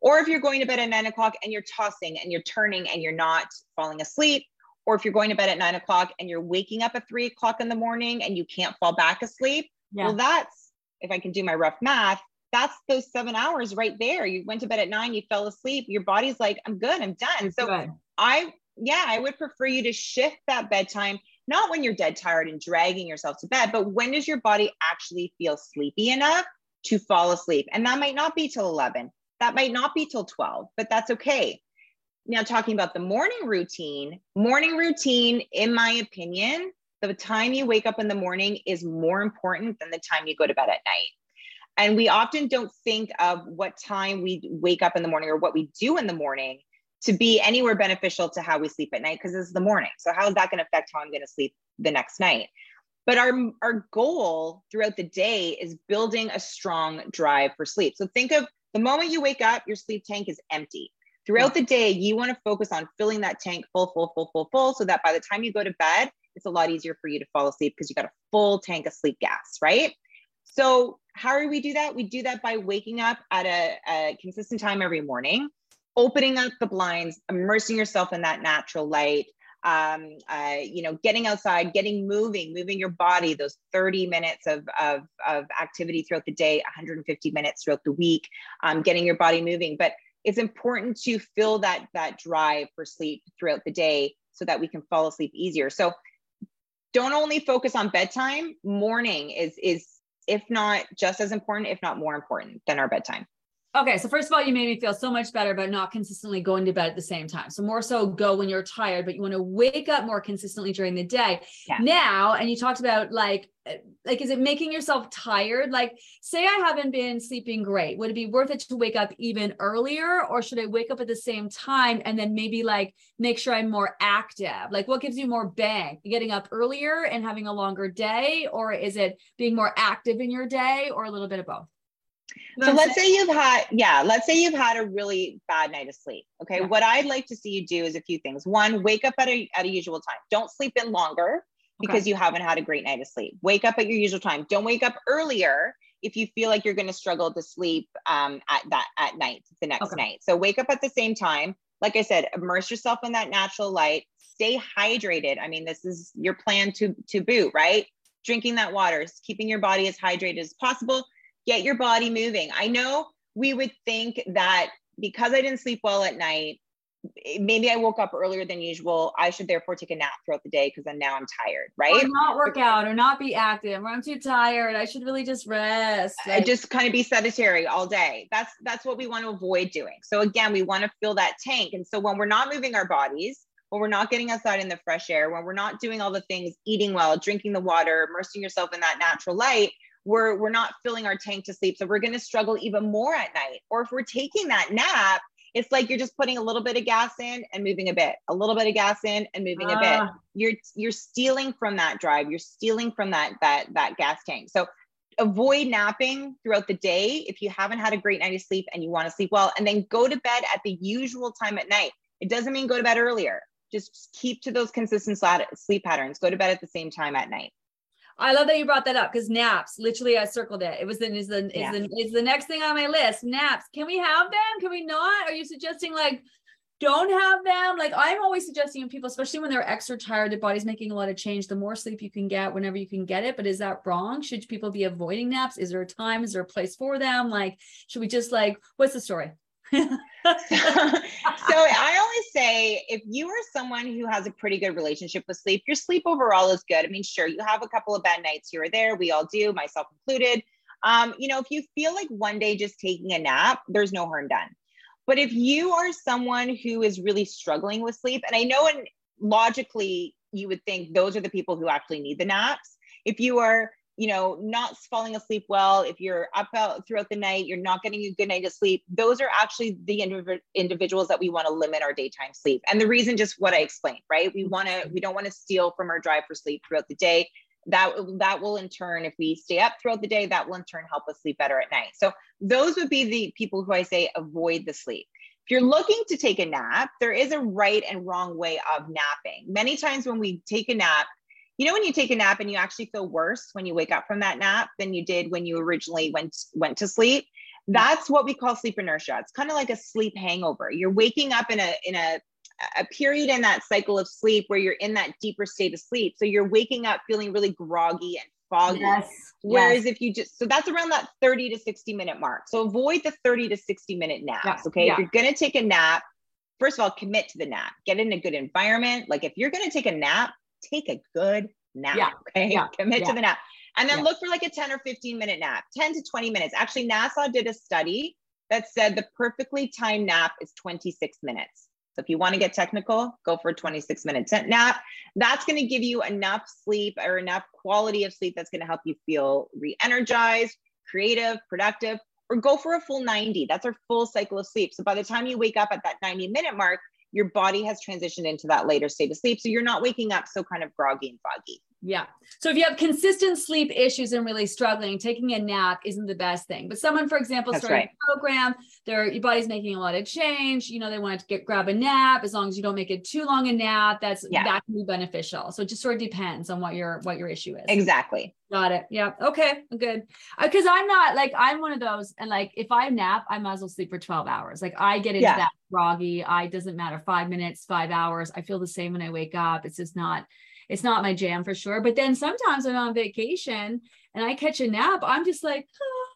Or if you're going to bed at nine o'clock and you're tossing and you're turning and you're not falling asleep, or if you're going to bed at nine o'clock and you're waking up at three o'clock in the morning and you can't fall back asleep, yeah well, that's if I can do my rough math, that's those seven hours right there. You went to bed at nine, you fell asleep, your body's like, I'm good, I'm done. So Good. I, yeah, I would prefer you to shift that bedtime, not when you're dead tired and dragging yourself to bed, but when does your body actually feel sleepy enough to fall asleep? And that might not be till 11, that might not be till 12, but that's okay. Now, talking about the morning routine, morning routine, in my opinion, the time you wake up in the morning is more important than the time you go to bed at night. And we often don't think of what time we wake up in the morning or what we do in the morning to be anywhere beneficial to how we sleep at night because it's the morning. So how is that going to affect how I'm going to sleep the next night? But our our goal throughout the day is building a strong drive for sleep. So think of the moment you wake up, your sleep tank is empty. Throughout mm. the day, you want to focus on filling that tank full, full, full, full, full, so that by the time you go to bed, it's a lot easier for you to fall asleep because you got a full tank of sleep gas, right? So how do we do that? We do that by waking up at a, a consistent time every morning, opening up the blinds, immersing yourself in that natural light, um, uh, you know, getting outside, getting moving, moving your body, those 30 minutes of, of, of activity throughout the day, 150 minutes throughout the week, um, getting your body moving. But it's important to fill that, that drive for sleep throughout the day so that we can fall asleep easier. So don't only focus on bedtime, morning is, is if not just as important, if not more important than our bedtime. Okay, so first of all, you made me feel so much better about not consistently going to bed at the same time. So more so go when you're tired, but you want to wake up more consistently during the day. Yeah. Now, and you talked about like, uh, like, is it making yourself tired? Like, say I haven't been sleeping great. Would it be worth it to wake up even earlier, or should I wake up at the same time and then maybe like make sure I'm more active? Like, what gives you more bang? Getting up earlier and having a longer day, or is it being more active in your day, or a little bit of both? So let's say you've had, yeah, let's say you've had a really bad night of sleep. Okay. Yeah. What I'd like to see you do is a few things. One, wake up at a, at a usual time. Don't sleep in longer because Okay. you haven't had a great night of sleep. Wake up at your usual time. Don't wake up earlier if you feel like you're going to struggle to sleep um, at that at night, the next Okay. night. So wake up at the same time. Like I said, immerse yourself in that natural light. Stay hydrated. I mean, this is your plan to to boot, right? Drinking that water, keeping your body as hydrated as possible. Get your body moving. I know we would think that because I didn't sleep well at night, eh, maybe I woke up earlier than usual. I should therefore take a nap throughout the day because then now I'm tired, right? Or not work out or not be active or I'm too tired. I should really just rest. I Like, just kind of be sedentary all day. That's that's what we want to avoid doing. So again, we want to fill that tank. And so when we're not moving our bodies, when we're not getting outside in the fresh air, when we're not doing all the things, eating well, drinking the water, immersing yourself in that natural light, we're we're not filling our tank to sleep. So we're going to struggle even more at night. Or if we're taking that nap, it's like you're just putting a little bit of gas in and moving a bit, a little bit of gas in and moving a bit. Ah. You're you're stealing from that drive. You're stealing from that that that gas tank. So avoid napping throughout the day if you haven't had a great night of sleep and you want to sleep well and then go to bed at the usual time at night it doesn't mean go to bed earlier just keep to those consistent sleep patterns go to bed at the same time at night I love that you brought that up because naps, literally I circled it. It was the is the is Yeah. the is the next thing on my list. Naps. Can we have them? Can we not? Are you suggesting like don't have them. Like I'm always suggesting people, especially when they're extra tired, their body's making a lot of change. The more sleep you can get, whenever you can get it. But is that wrong? Should people be avoiding naps? Is there a time? Is there a place for them? Like, should we just like, what's the story? so, so I always say if you are someone who has a pretty good relationship with sleep, your sleep overall is good. I mean, sure, you have a couple of bad nights here or there. We all do, myself included. Um, you know, if you feel like one day just taking a nap, there's no harm done. But if you are someone who is really struggling with sleep, and I know and logically you would think those are the people who actually need the naps. If you are, you know, not falling asleep well, if you're up out throughout the night, you're not getting a good night of sleep, those are actually the indiv- individuals that we want to limit our daytime sleep. And the reason just what I explained, right? We mm-hmm. want to we don't want to steal from our drive for sleep throughout the day. That that will in turn if we stay up throughout the day that will in turn help us sleep better at night. So those would be the people who i say avoid the sleep. If you're looking to take a nap there is a right and wrong way of napping. Many times when we take a nap you know when you take a nap and you actually feel worse when you wake up from that nap than you did when you originally went went to sleep that's what we call sleep inertia it's kind of like a sleep hangover you're waking up in a in a a period in that cycle of sleep where you're in that deeper state of sleep. So you're waking up feeling really groggy and foggy. Yes. Whereas yes. if you just, so that's around that 30 to 60 minute mark. So avoid the 30 to 60 minute naps. Yeah. Okay. Yeah. If you're going to take a nap, first of all, commit to the nap, get in a good environment. Like if you're going to take a nap, take a good nap. Yeah. Okay. Yeah. Commit to the nap. And then look for like a 10 or 15 minute nap, 10 to 20 minutes. Actually, NASA did a study that said the perfectly timed nap is 26 minutes. So if you want to get technical, go for a 26 minute nap. That's going to give you enough sleep or enough quality of sleep that's going to help you feel re energized, creative, productive, or go for a full 90. That's our full cycle of sleep. So by the time you wake up at that 90 minute mark, your body has transitioned into that later state of sleep. So you're not waking up so kind of groggy and foggy. Yeah. So if you have consistent sleep issues and really struggling, taking a nap isn't the best thing. But someone, for example, starting right. a program, their your body's making a lot of change. You know, they want to get grab a nap. As long as you don't make it too long a nap, that's yeah. that can be beneficial. So it just sort of depends on what your what your issue is. Exactly. Got it. Yeah. Okay. Good. Because uh, I'm not like I'm one of those, and like if I nap, I might as well sleep for 12 hours. Like I get into yeah. that groggy. I doesn't matter five minutes, five hours. I feel the same when I wake up. It's just not it's not my jam for sure. But then sometimes I'm on vacation and I catch a nap, I'm just like, oh,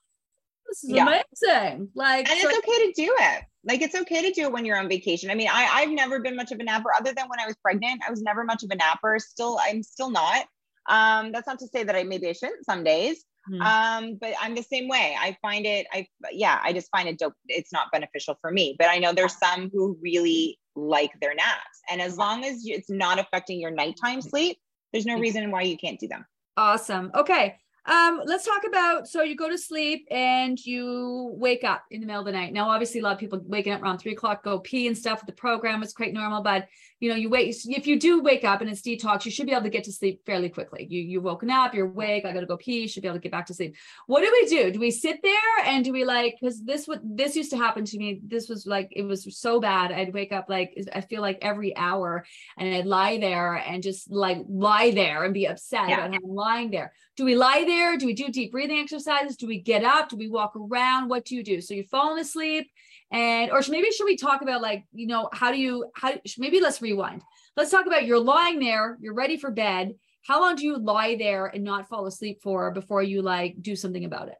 this is yeah. amazing. Like, and it's okay to do it. Like it's okay to do it when you're on vacation. I mean, I, I've never been much of a napper other than when I was pregnant. I was never much of a napper. Still, I'm still not. Um, that's not to say that I maybe I shouldn't some days. Mm-hmm. Um, but I'm the same way. I find it, I yeah, I just find it dope. It's not beneficial for me. But I know there's some who really like their naps. And as long as it's not affecting your nighttime sleep, there's no reason why you can't do them. Awesome. Okay. Um, let's talk about so you go to sleep and you wake up in the middle of the night. Now, obviously, a lot of people waking up around three o'clock, go pee and stuff. The program is quite normal, but you know, you wait. If you do wake up and it's detox, you should be able to get to sleep fairly quickly. You you've woken up, you're awake. I got to go pee. You should be able to get back to sleep. What do we do? Do we sit there and do we like? Because this would this used to happen to me. This was like it was so bad. I'd wake up like I feel like every hour, and I'd lie there and just like lie there and be upset yeah. about how I'm lying there. Do we lie there? Do we do deep breathing exercises? Do we get up? Do we walk around? What do you do? So you're falling asleep and or maybe should we talk about like you know how do you how maybe let's rewind. Let's talk about you're lying there you're ready for bed. How long do you lie there and not fall asleep for before you like do something about it?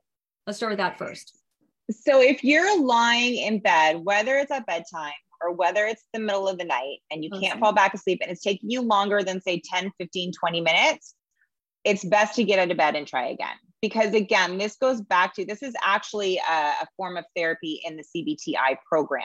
Let's start with that first. So if you're lying in bed whether it's at bedtime or whether it's the middle of the night and you okay. can't fall back asleep and it's taking you longer than say 10 15 20 minutes it's best to get out of bed and try again because again this goes back to this is actually a, a form of therapy in the CBT-I program.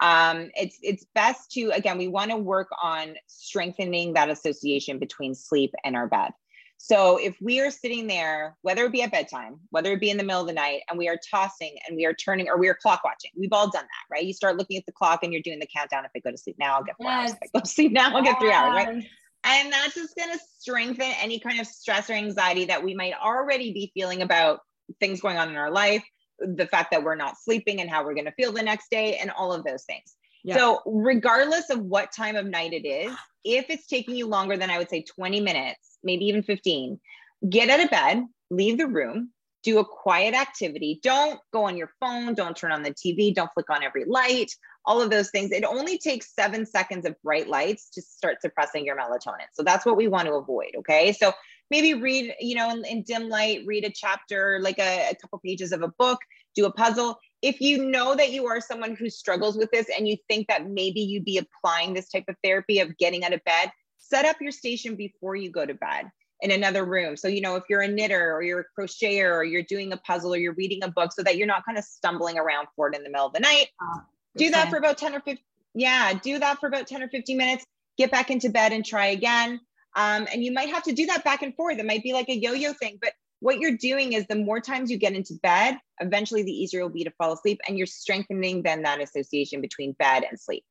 Um, it's it's best to again we want to work on strengthening that association between sleep and our bed. So if we are sitting there whether it be at bedtime whether it be in the middle of the night and we are tossing and we are turning or we are clock watching we've all done that right? You start looking at the clock and you're doing the countdown if i go to sleep now i'll get four yes. hours. If i go to sleep now i'll get three hours right and that's just going to strengthen any kind of stress or anxiety that we might already be feeling about things going on in our life, the fact that we're not sleeping and how we're going to feel the next day, and all of those things. Yeah. So, regardless of what time of night it is, if it's taking you longer than I would say 20 minutes, maybe even 15, get out of bed, leave the room, do a quiet activity. Don't go on your phone, don't turn on the TV, don't flick on every light. All of those things. It only takes seven seconds of bright lights to start suppressing your melatonin. So that's what we want to avoid. Okay. So maybe read, you know, in, in dim light, read a chapter, like a, a couple pages of a book, do a puzzle. If you know that you are someone who struggles with this and you think that maybe you'd be applying this type of therapy of getting out of bed, set up your station before you go to bed in another room. So, you know, if you're a knitter or you're a crocheter or you're doing a puzzle or you're reading a book so that you're not kind of stumbling around for it in the middle of the night, uh, do that for about 10 or 15. Yeah, do that for about 10 or 15 minutes, get back into bed and try again. Um, and you might have to do that back and forth. It might be like a yo yo thing, but what you're doing is the more times you get into bed, eventually the easier it will be to fall asleep. And you're strengthening then that association between bed and sleep.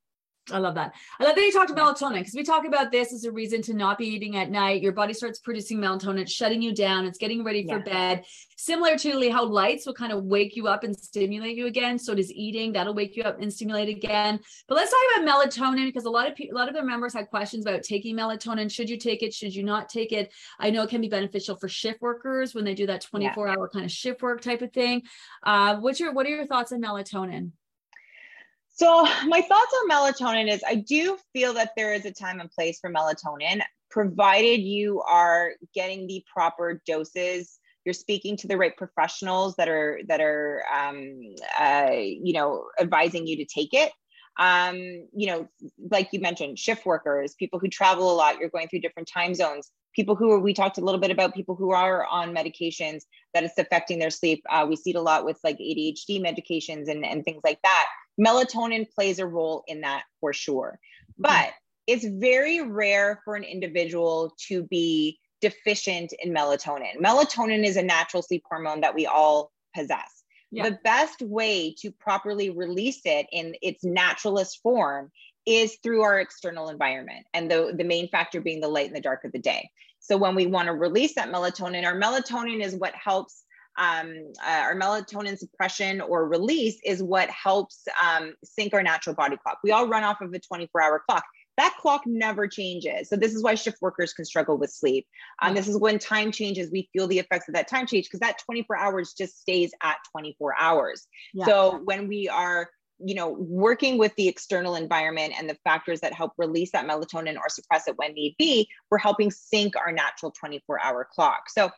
I love that. I love that you talked to melatonin because we talk about this as a reason to not be eating at night. Your body starts producing melatonin, it's shutting you down, it's getting ready for yeah. bed. Similar to how lights will kind of wake you up and stimulate you again. So does eating, that'll wake you up and stimulate again. But let's talk about melatonin because a lot of people, a lot of the members had questions about taking melatonin. Should you take it? Should you not take it? I know it can be beneficial for shift workers when they do that 24 yeah. hour kind of shift work type of thing. Uh, what's your, what are your thoughts on melatonin? So, my thoughts on melatonin is I do feel that there is a time and place for melatonin, provided you are getting the proper doses. You're speaking to the right professionals that are that are um, uh, you know advising you to take it. Um, you know, like you mentioned, shift workers, people who travel a lot. You're going through different time zones. People who are, we talked a little bit about people who are on medications that it's affecting their sleep. Uh, we see it a lot with like ADHD medications and, and things like that melatonin plays a role in that for sure. But it's very rare for an individual to be deficient in melatonin. Melatonin is a natural sleep hormone that we all possess. Yeah. The best way to properly release it in its naturalist form is through our external environment, and the, the main factor being the light and the dark of the day. So, when we want to release that melatonin, our melatonin is what helps um, uh, our melatonin suppression or release is what helps um, sync our natural body clock. We all run off of a 24 hour clock. That clock never changes. So, this is why shift workers can struggle with sleep. Um, this is when time changes, we feel the effects of that time change because that 24 hours just stays at 24 hours. Yeah. So, when we are you know working with the external environment and the factors that help release that melatonin or suppress it when need be we're helping sync our natural 24 hour clock so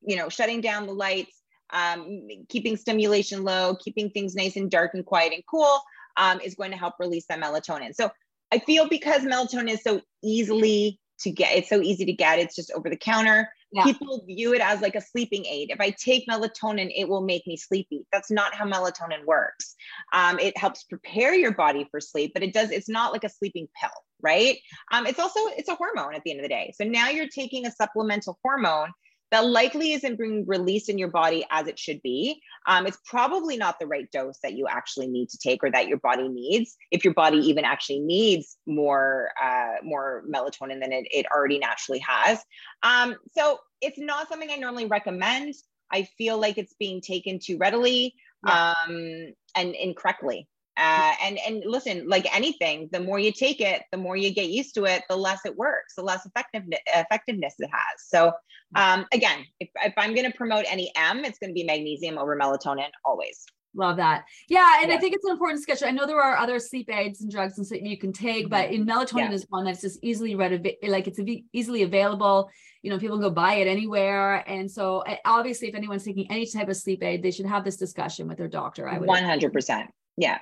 you know shutting down the lights um, keeping stimulation low, keeping things nice and dark and quiet and cool um, is going to help release that melatonin. So I feel because melatonin is so easily to get, it's so easy to get, it's just over the counter. Yeah. People view it as like a sleeping aid. If I take melatonin, it will make me sleepy. That's not how melatonin works. Um, it helps prepare your body for sleep, but it does, it's not like a sleeping pill, right? Um, it's also, it's a hormone at the end of the day. So now you're taking a supplemental hormone that likely isn't being released in your body as it should be. Um, it's probably not the right dose that you actually need to take or that your body needs. If your body even actually needs more uh, more melatonin than it, it already naturally has. Um, so it's not something I normally recommend. I feel like it's being taken too readily yeah. um, and incorrectly. Uh, and and listen, like anything, the more you take it, the more you get used to it, the less it works, the less effective effectiveness it has. So um, again, if, if I'm going to promote any M, it's going to be magnesium over melatonin always. Love that. Yeah. And yeah. I think it's an important discussion. I know there are other sleep aids and drugs and so you can take, but mm-hmm. in melatonin yeah. is one that's just easily read, like it's easily available. You know, people can go buy it anywhere. And so obviously if anyone's taking any type of sleep aid, they should have this discussion with their doctor. I would 100%. Yeah.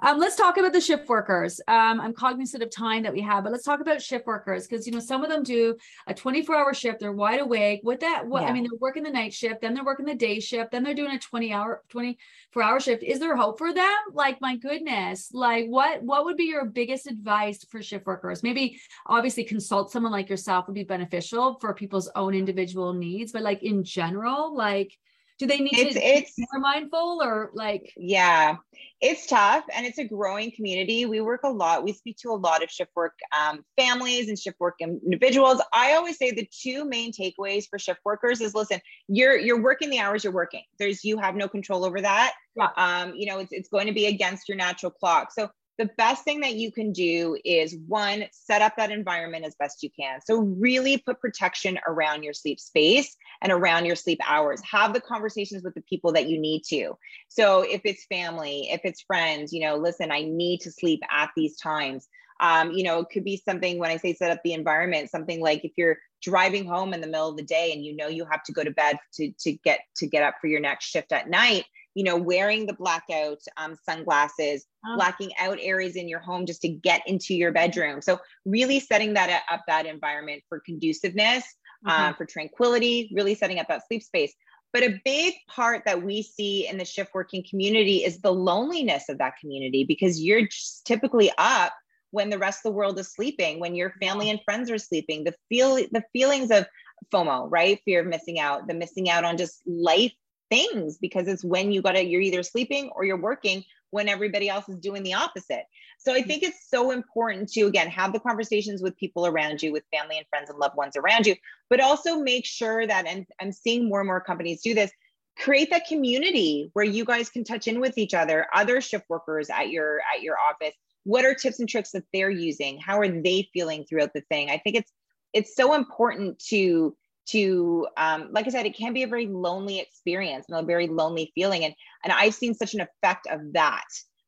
Um, let's talk about the shift workers. Um, I'm cognizant of time that we have, but let's talk about shift workers because you know some of them do a 24 hour shift. They're wide awake. What that? What yeah. I mean, they're working the night shift, then they're working the day shift, then they're doing a 20 hour, 24 hour shift. Is there hope for them? Like my goodness, like what? What would be your biggest advice for shift workers? Maybe obviously consult someone like yourself would be beneficial for people's own individual needs, but like in general, like do they need it's, to it's, be more mindful or like yeah it's tough and it's a growing community. We work a lot we speak to a lot of shift work um, families and shift work individuals. I always say the two main takeaways for shift workers is listen you're you're working the hours you're working. There's you have no control over that. Yeah. um, you know it's, it's going to be against your natural clock. So the best thing that you can do is one, set up that environment as best you can. So, really put protection around your sleep space and around your sleep hours. Have the conversations with the people that you need to. So, if it's family, if it's friends, you know, listen, I need to sleep at these times. Um, you know, it could be something when I say set up the environment, something like if you're driving home in the middle of the day and you know you have to go to bed to, to get to get up for your next shift at night you know, wearing the blackout um, sunglasses, oh. blacking out areas in your home just to get into your bedroom. So really setting that up that environment for conduciveness, mm-hmm. uh, for tranquility, really setting up that sleep space. But a big part that we see in the shift working community is the loneliness of that community because you're typically up when the rest of the world is sleeping, when your family and friends are sleeping. The feel the feelings of FOMO, right? Fear of missing out, the missing out on just life things because it's when you got to you're either sleeping or you're working when everybody else is doing the opposite. So i mm. think it's so important to again have the conversations with people around you with family and friends and loved ones around you but also make sure that and i'm seeing more and more companies do this create that community where you guys can touch in with each other other shift workers at your at your office. What are tips and tricks that they're using? How are they feeling throughout the thing? I think it's it's so important to to um, like i said it can be a very lonely experience and a very lonely feeling. And and i've seen such an effect of that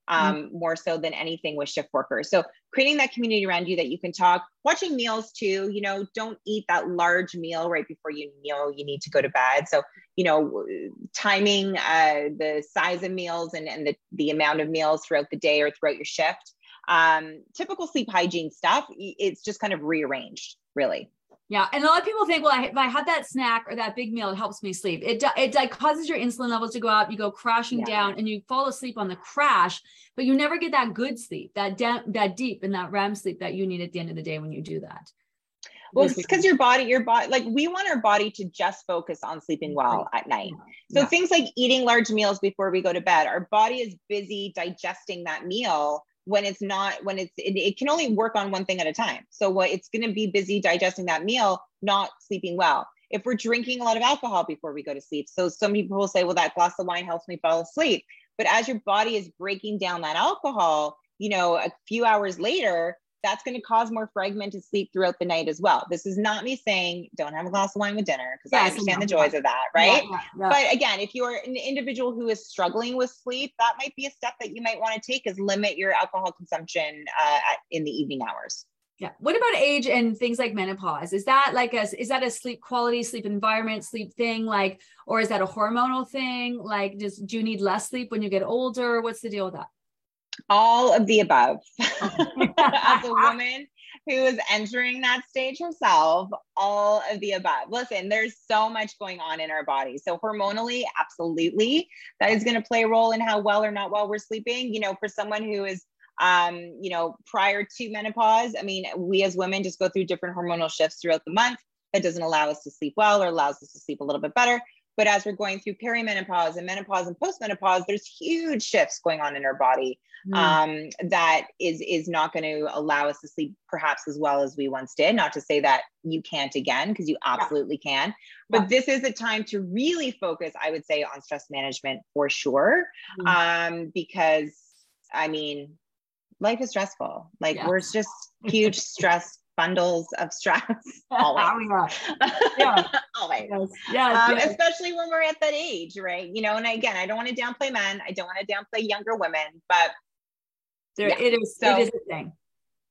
um, mm-hmm. more so than anything with shift workers. So creating that community around you that you can talk watching meals too you know don't eat that large meal right before you know you need to go to bed. So you know timing uh, the size of meals and, and the, the amount of meals throughout the day or throughout your shift. Um, typical sleep hygiene stuff it's just kind of rearranged really yeah, and a lot of people think, well, if I had that snack or that big meal, it helps me sleep. It it like causes your insulin levels to go up. You go crashing yeah. down, and you fall asleep on the crash, but you never get that good sleep, that de- that deep and that REM sleep that you need at the end of the day when you do that. Well, it's because your body, your body, like we want our body to just focus on sleeping well at night. So yeah. things like eating large meals before we go to bed, our body is busy digesting that meal when it's not when it's it, it, can only work on one thing at a time. So what it's going to be busy digesting that meal not sleeping well. If we're drinking a lot of alcohol before we go to sleep. So some people will say well that glass of wine helps me fall asleep. But as your body is breaking down that alcohol you know a few hours later that's going to cause more fragmented sleep throughout the night as well. This is not me saying don't have a glass of wine with dinner because yes, I understand the joys of that, right? But again, if you're an individual who is struggling with sleep, that might be a step that you might want to take is limit your alcohol consumption uh, at, in the evening hours. Yeah. What about age and things like menopause? Is that like a is that a sleep quality, sleep environment, sleep thing like or is that a hormonal thing? Like just do you need less sleep when you get older? What's the deal with that? All of the above. As a woman who is entering that stage herself, all of the above. Listen, there's so much going on in our body. So, hormonally, absolutely, that is going to play a role in how well or not well we're sleeping. You know, for someone who is um, you know, prior to menopause, I mean, we as women just go through different hormonal shifts throughout the month. That doesn't allow us to sleep well or allows us to sleep a little bit better. But as we're going through perimenopause and menopause and postmenopause, there's huge shifts going on in our body mm. um, that is is not going to allow us to sleep perhaps as well as we once did. Not to say that you can't again, because you absolutely yeah. can. But yeah. this is a time to really focus, I would say, on stress management for sure, mm. um, because I mean, life is stressful. Like yeah. we're just huge stress bundles of stress always. yeah. always. Yes. Yeah. Um, yes. Especially when we're at that age, right? You know, and again, I don't want to downplay men. I don't want to downplay younger women, but there yeah. it is. So, it is a thing.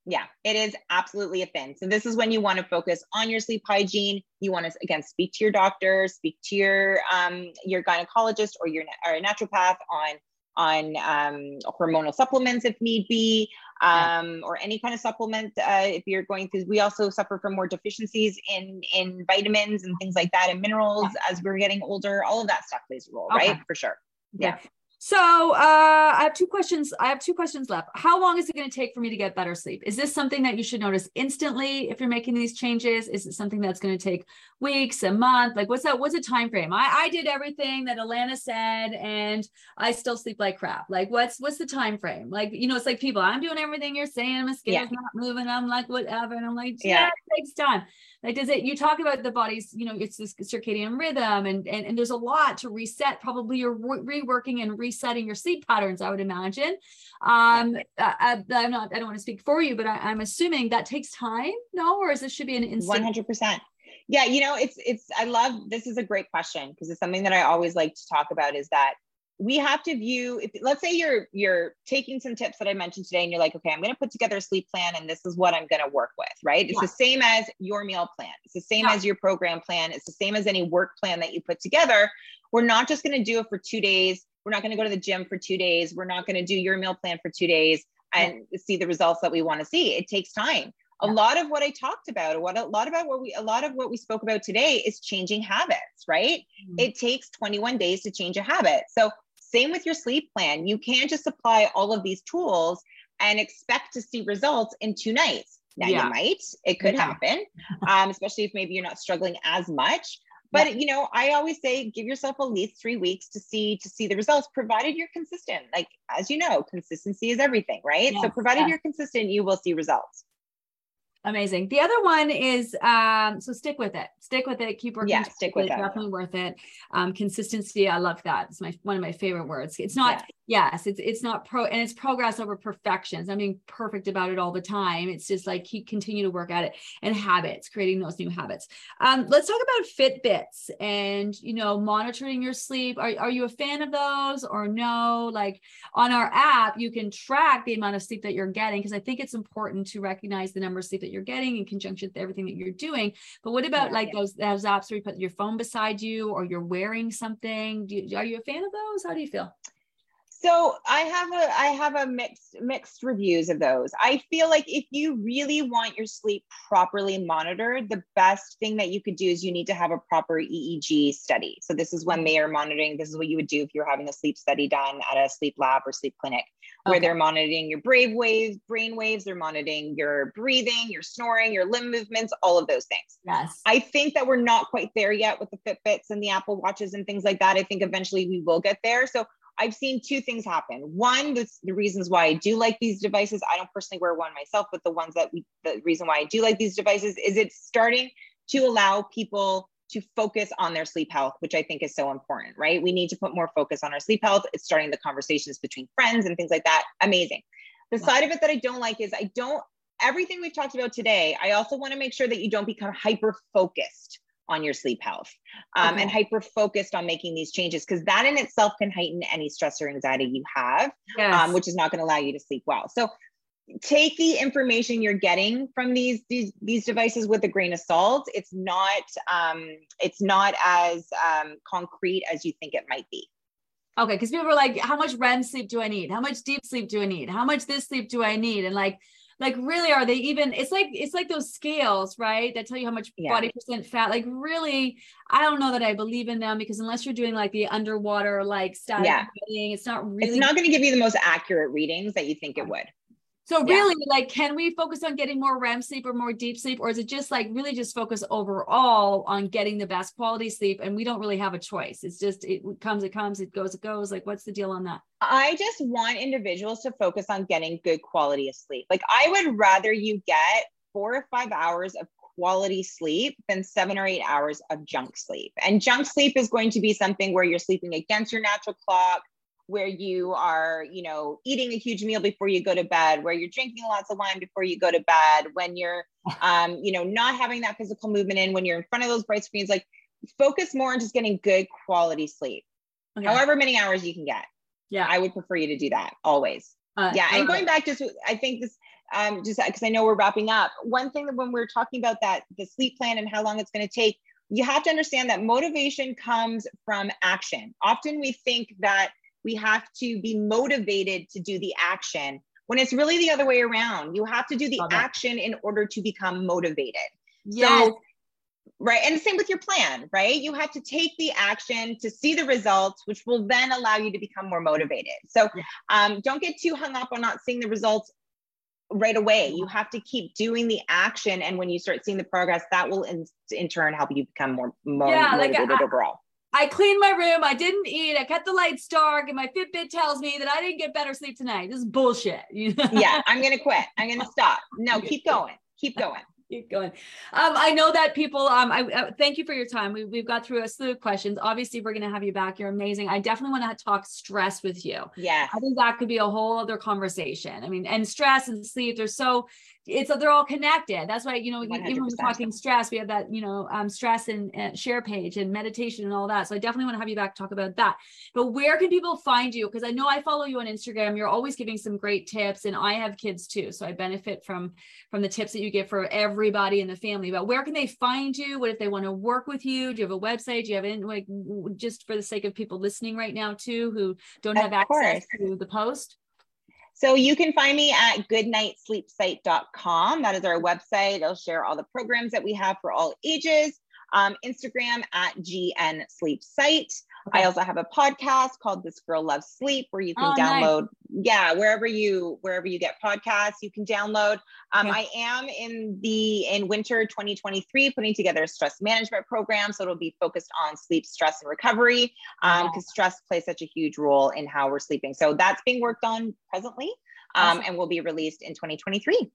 Yeah, it is absolutely a thing. So this is when you want to focus on your sleep hygiene. You want to again speak to your doctor, speak to your um your gynecologist or your or a naturopath on on um, hormonal supplements if need be, um, yeah. or any kind of supplement uh, if you're going through. We also suffer from more deficiencies in in vitamins and things like that, and minerals yeah. as we're getting older. All of that stuff plays a role, okay. right? For sure. Yeah. yeah. So uh, I have two questions. I have two questions left. How long is it going to take for me to get better sleep? Is this something that you should notice instantly if you're making these changes? Is it something that's going to take weeks, a month? Like what's that? What's a time frame? I, I did everything that Alanna said, and I still sleep like crap. Like what's what's the time frame? Like you know, it's like people. I'm doing everything you're saying. My skin's yeah. not moving. I'm like whatever, and I'm like yeah, yeah it takes time. Like, does it, you talk about the body's, you know, it's this circadian rhythm and, and, and there's a lot to reset. Probably you're re- reworking and resetting your sleep patterns, I would imagine. Um, I, am not, I don't want to speak for you, but I, am assuming that takes time. No, or is this should be an instant? 100%. Yeah. You know, it's, it's, I love, this is a great question because it's something that I always like to talk about is that we have to view if let's say you're you're taking some tips that i mentioned today and you're like okay i'm going to put together a sleep plan and this is what i'm going to work with right? It's yeah. the same as your meal plan. It's the same yeah. as your program plan. It's the same as any work plan that you put together. We're not just going to do it for two days. We're not going to go to the gym for two days. We're not going to do your meal plan for two days and yeah. see the results that we want to see. It takes time a lot of what I talked about, what a lot about what we a lot of what we spoke about today is changing habits, right? Mm-hmm. It takes 21 days to change a habit. So same with your sleep plan. You can't just apply all of these tools and expect to see results in two nights. Now yeah. you might, it could yeah. happen, um, especially if maybe you're not struggling as much. But yeah. you know, I always say give yourself at least three weeks to see to see the results, provided you're consistent. Like as you know, consistency is everything, right? so provided you're consistent, you will see results. Amazing. The other one is um, so stick with it. Stick with it. Keep working. Yeah, stick with it. Definitely worth it. Um, consistency. I love that. It's my one of my favorite words. It's not. Yeah yes it's it's not pro and it's progress over perfections i'm being perfect about it all the time it's just like keep continue to work at it and habits creating those new habits um, let's talk about fitbits and you know monitoring your sleep are, are you a fan of those or no like on our app you can track the amount of sleep that you're getting because i think it's important to recognize the number of sleep that you're getting in conjunction with everything that you're doing but what about yeah, like yeah. those those apps where you put your phone beside you or you're wearing something you, are you a fan of those how do you feel so I have a I have a mixed mixed reviews of those. I feel like if you really want your sleep properly monitored, the best thing that you could do is you need to have a proper EEG study. So this is when they are monitoring. This is what you would do if you're having a sleep study done at a sleep lab or sleep clinic, where okay. they're monitoring your brave waves, brain waves. They're monitoring your breathing, your snoring, your limb movements, all of those things. Yes. I think that we're not quite there yet with the Fitbits and the Apple Watches and things like that. I think eventually we will get there. So I've seen two things happen. One, the, the reasons why I do like these devices. I don't personally wear one myself, but the ones that we, the reason why I do like these devices is it's starting to allow people to focus on their sleep health, which I think is so important, right? We need to put more focus on our sleep health. It's starting the conversations between friends and things like that. Amazing. The wow. side of it that I don't like is I don't, everything we've talked about today, I also want to make sure that you don't become hyper focused on your sleep health um, okay. and hyper focused on making these changes because that in itself can heighten any stress or anxiety you have, yes. um, which is not going to allow you to sleep well. So take the information you're getting from these these these devices with a grain of salt. It's not um, it's not as um, concrete as you think it might be. Okay, because people are like, how much REM sleep do I need? How much deep sleep do I need? How much this sleep do I need? And like like really are they even it's like it's like those scales right that tell you how much yeah. body percent fat like really i don't know that i believe in them because unless you're doing like the underwater like static yeah. it's not really it's not going to give you the most accurate readings that you think it would so really, yeah. like, can we focus on getting more REM sleep or more deep sleep, or is it just like really just focus overall on getting the best quality sleep? And we don't really have a choice. It's just it comes, it comes, it goes, it goes. Like, what's the deal on that? I just want individuals to focus on getting good quality of sleep. Like, I would rather you get four or five hours of quality sleep than seven or eight hours of junk sleep. And junk sleep is going to be something where you're sleeping against your natural clock where you are, you know, eating a huge meal before you go to bed, where you're drinking lots of wine before you go to bed, when you're, um, you know, not having that physical movement in, when you're in front of those bright screens, like focus more on just getting good quality sleep, okay. however many hours you can get. Yeah. I would prefer you to do that always. Uh, yeah. And going back just, I think this, um, just because I know we're wrapping up, one thing that when we're talking about that, the sleep plan and how long it's going to take, you have to understand that motivation comes from action. Often we think that we have to be motivated to do the action when it's really the other way around. You have to do the action in order to become motivated. Yes. So, right. And the same with your plan, right? You have to take the action to see the results, which will then allow you to become more motivated. So um, don't get too hung up on not seeing the results right away. You have to keep doing the action. And when you start seeing the progress, that will in, in turn help you become more, more yeah, motivated like I, overall. I cleaned my room. I didn't eat. I kept the lights dark, and my Fitbit tells me that I didn't get better sleep tonight. This is bullshit. yeah, I'm gonna quit. I'm gonna stop. No, keep going. Keep going. keep going. Um, I know that people. Um, I, I thank you for your time. We, we've got through a slew of questions. Obviously, we're going to have you back. You're amazing. I definitely want to talk stress with you. Yeah, I think that could be a whole other conversation. I mean, and stress and sleep. They're so it's they're all connected. That's why you know 100%. even when we're talking stress, we have that you know um, stress and uh, share page and meditation and all that. So I definitely want to have you back talk about that. But where can people find you? Because I know I follow you on Instagram. You're always giving some great tips, and I have kids too, so I benefit from from the tips that you give for everybody in the family. But where can they find you? What if they want to work with you? Do you have a website? Do you have any like just for the sake of people listening right now too who don't have access to the post? So you can find me at goodnightsleepsite.com. That is our website. It'll share all the programs that we have for all ages. Um, Instagram at GN Sleep Site. Okay. I also have a podcast called This Girl Loves Sleep where you can oh, download, nice. yeah, wherever you wherever you get podcasts, you can download. Um, I am in the in winter 2023 putting together a stress management program, so it'll be focused on sleep, stress, and recovery because um, stress plays such a huge role in how we're sleeping. So that's being worked on presently, um, awesome. and will be released in 2023.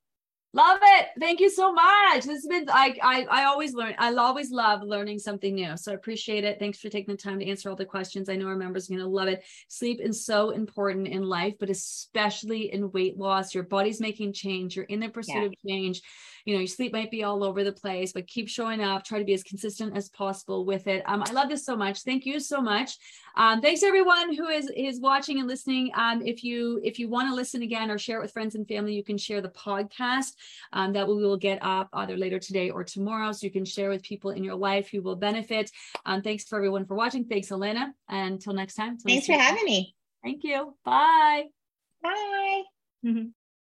Love it. Thank you so much. This has been I, I I always learn. I always love learning something new. So I appreciate it. Thanks for taking the time to answer all the questions. I know our members are going to love it. Sleep is so important in life, but especially in weight loss. Your body's making change. You're in the pursuit yeah. of change you know your sleep might be all over the place but keep showing up try to be as consistent as possible with it. Um, i love this so much. Thank you so much. Um, thanks everyone who is is watching and listening. Um, if you if you want to listen again or share it with friends and family you can share the podcast um, that we will get up either later today or tomorrow so you can share with people in your life who will benefit. Um, thanks for everyone for watching. Thanks Alanna and until next time thanks for having me. Thank you. Bye. Bye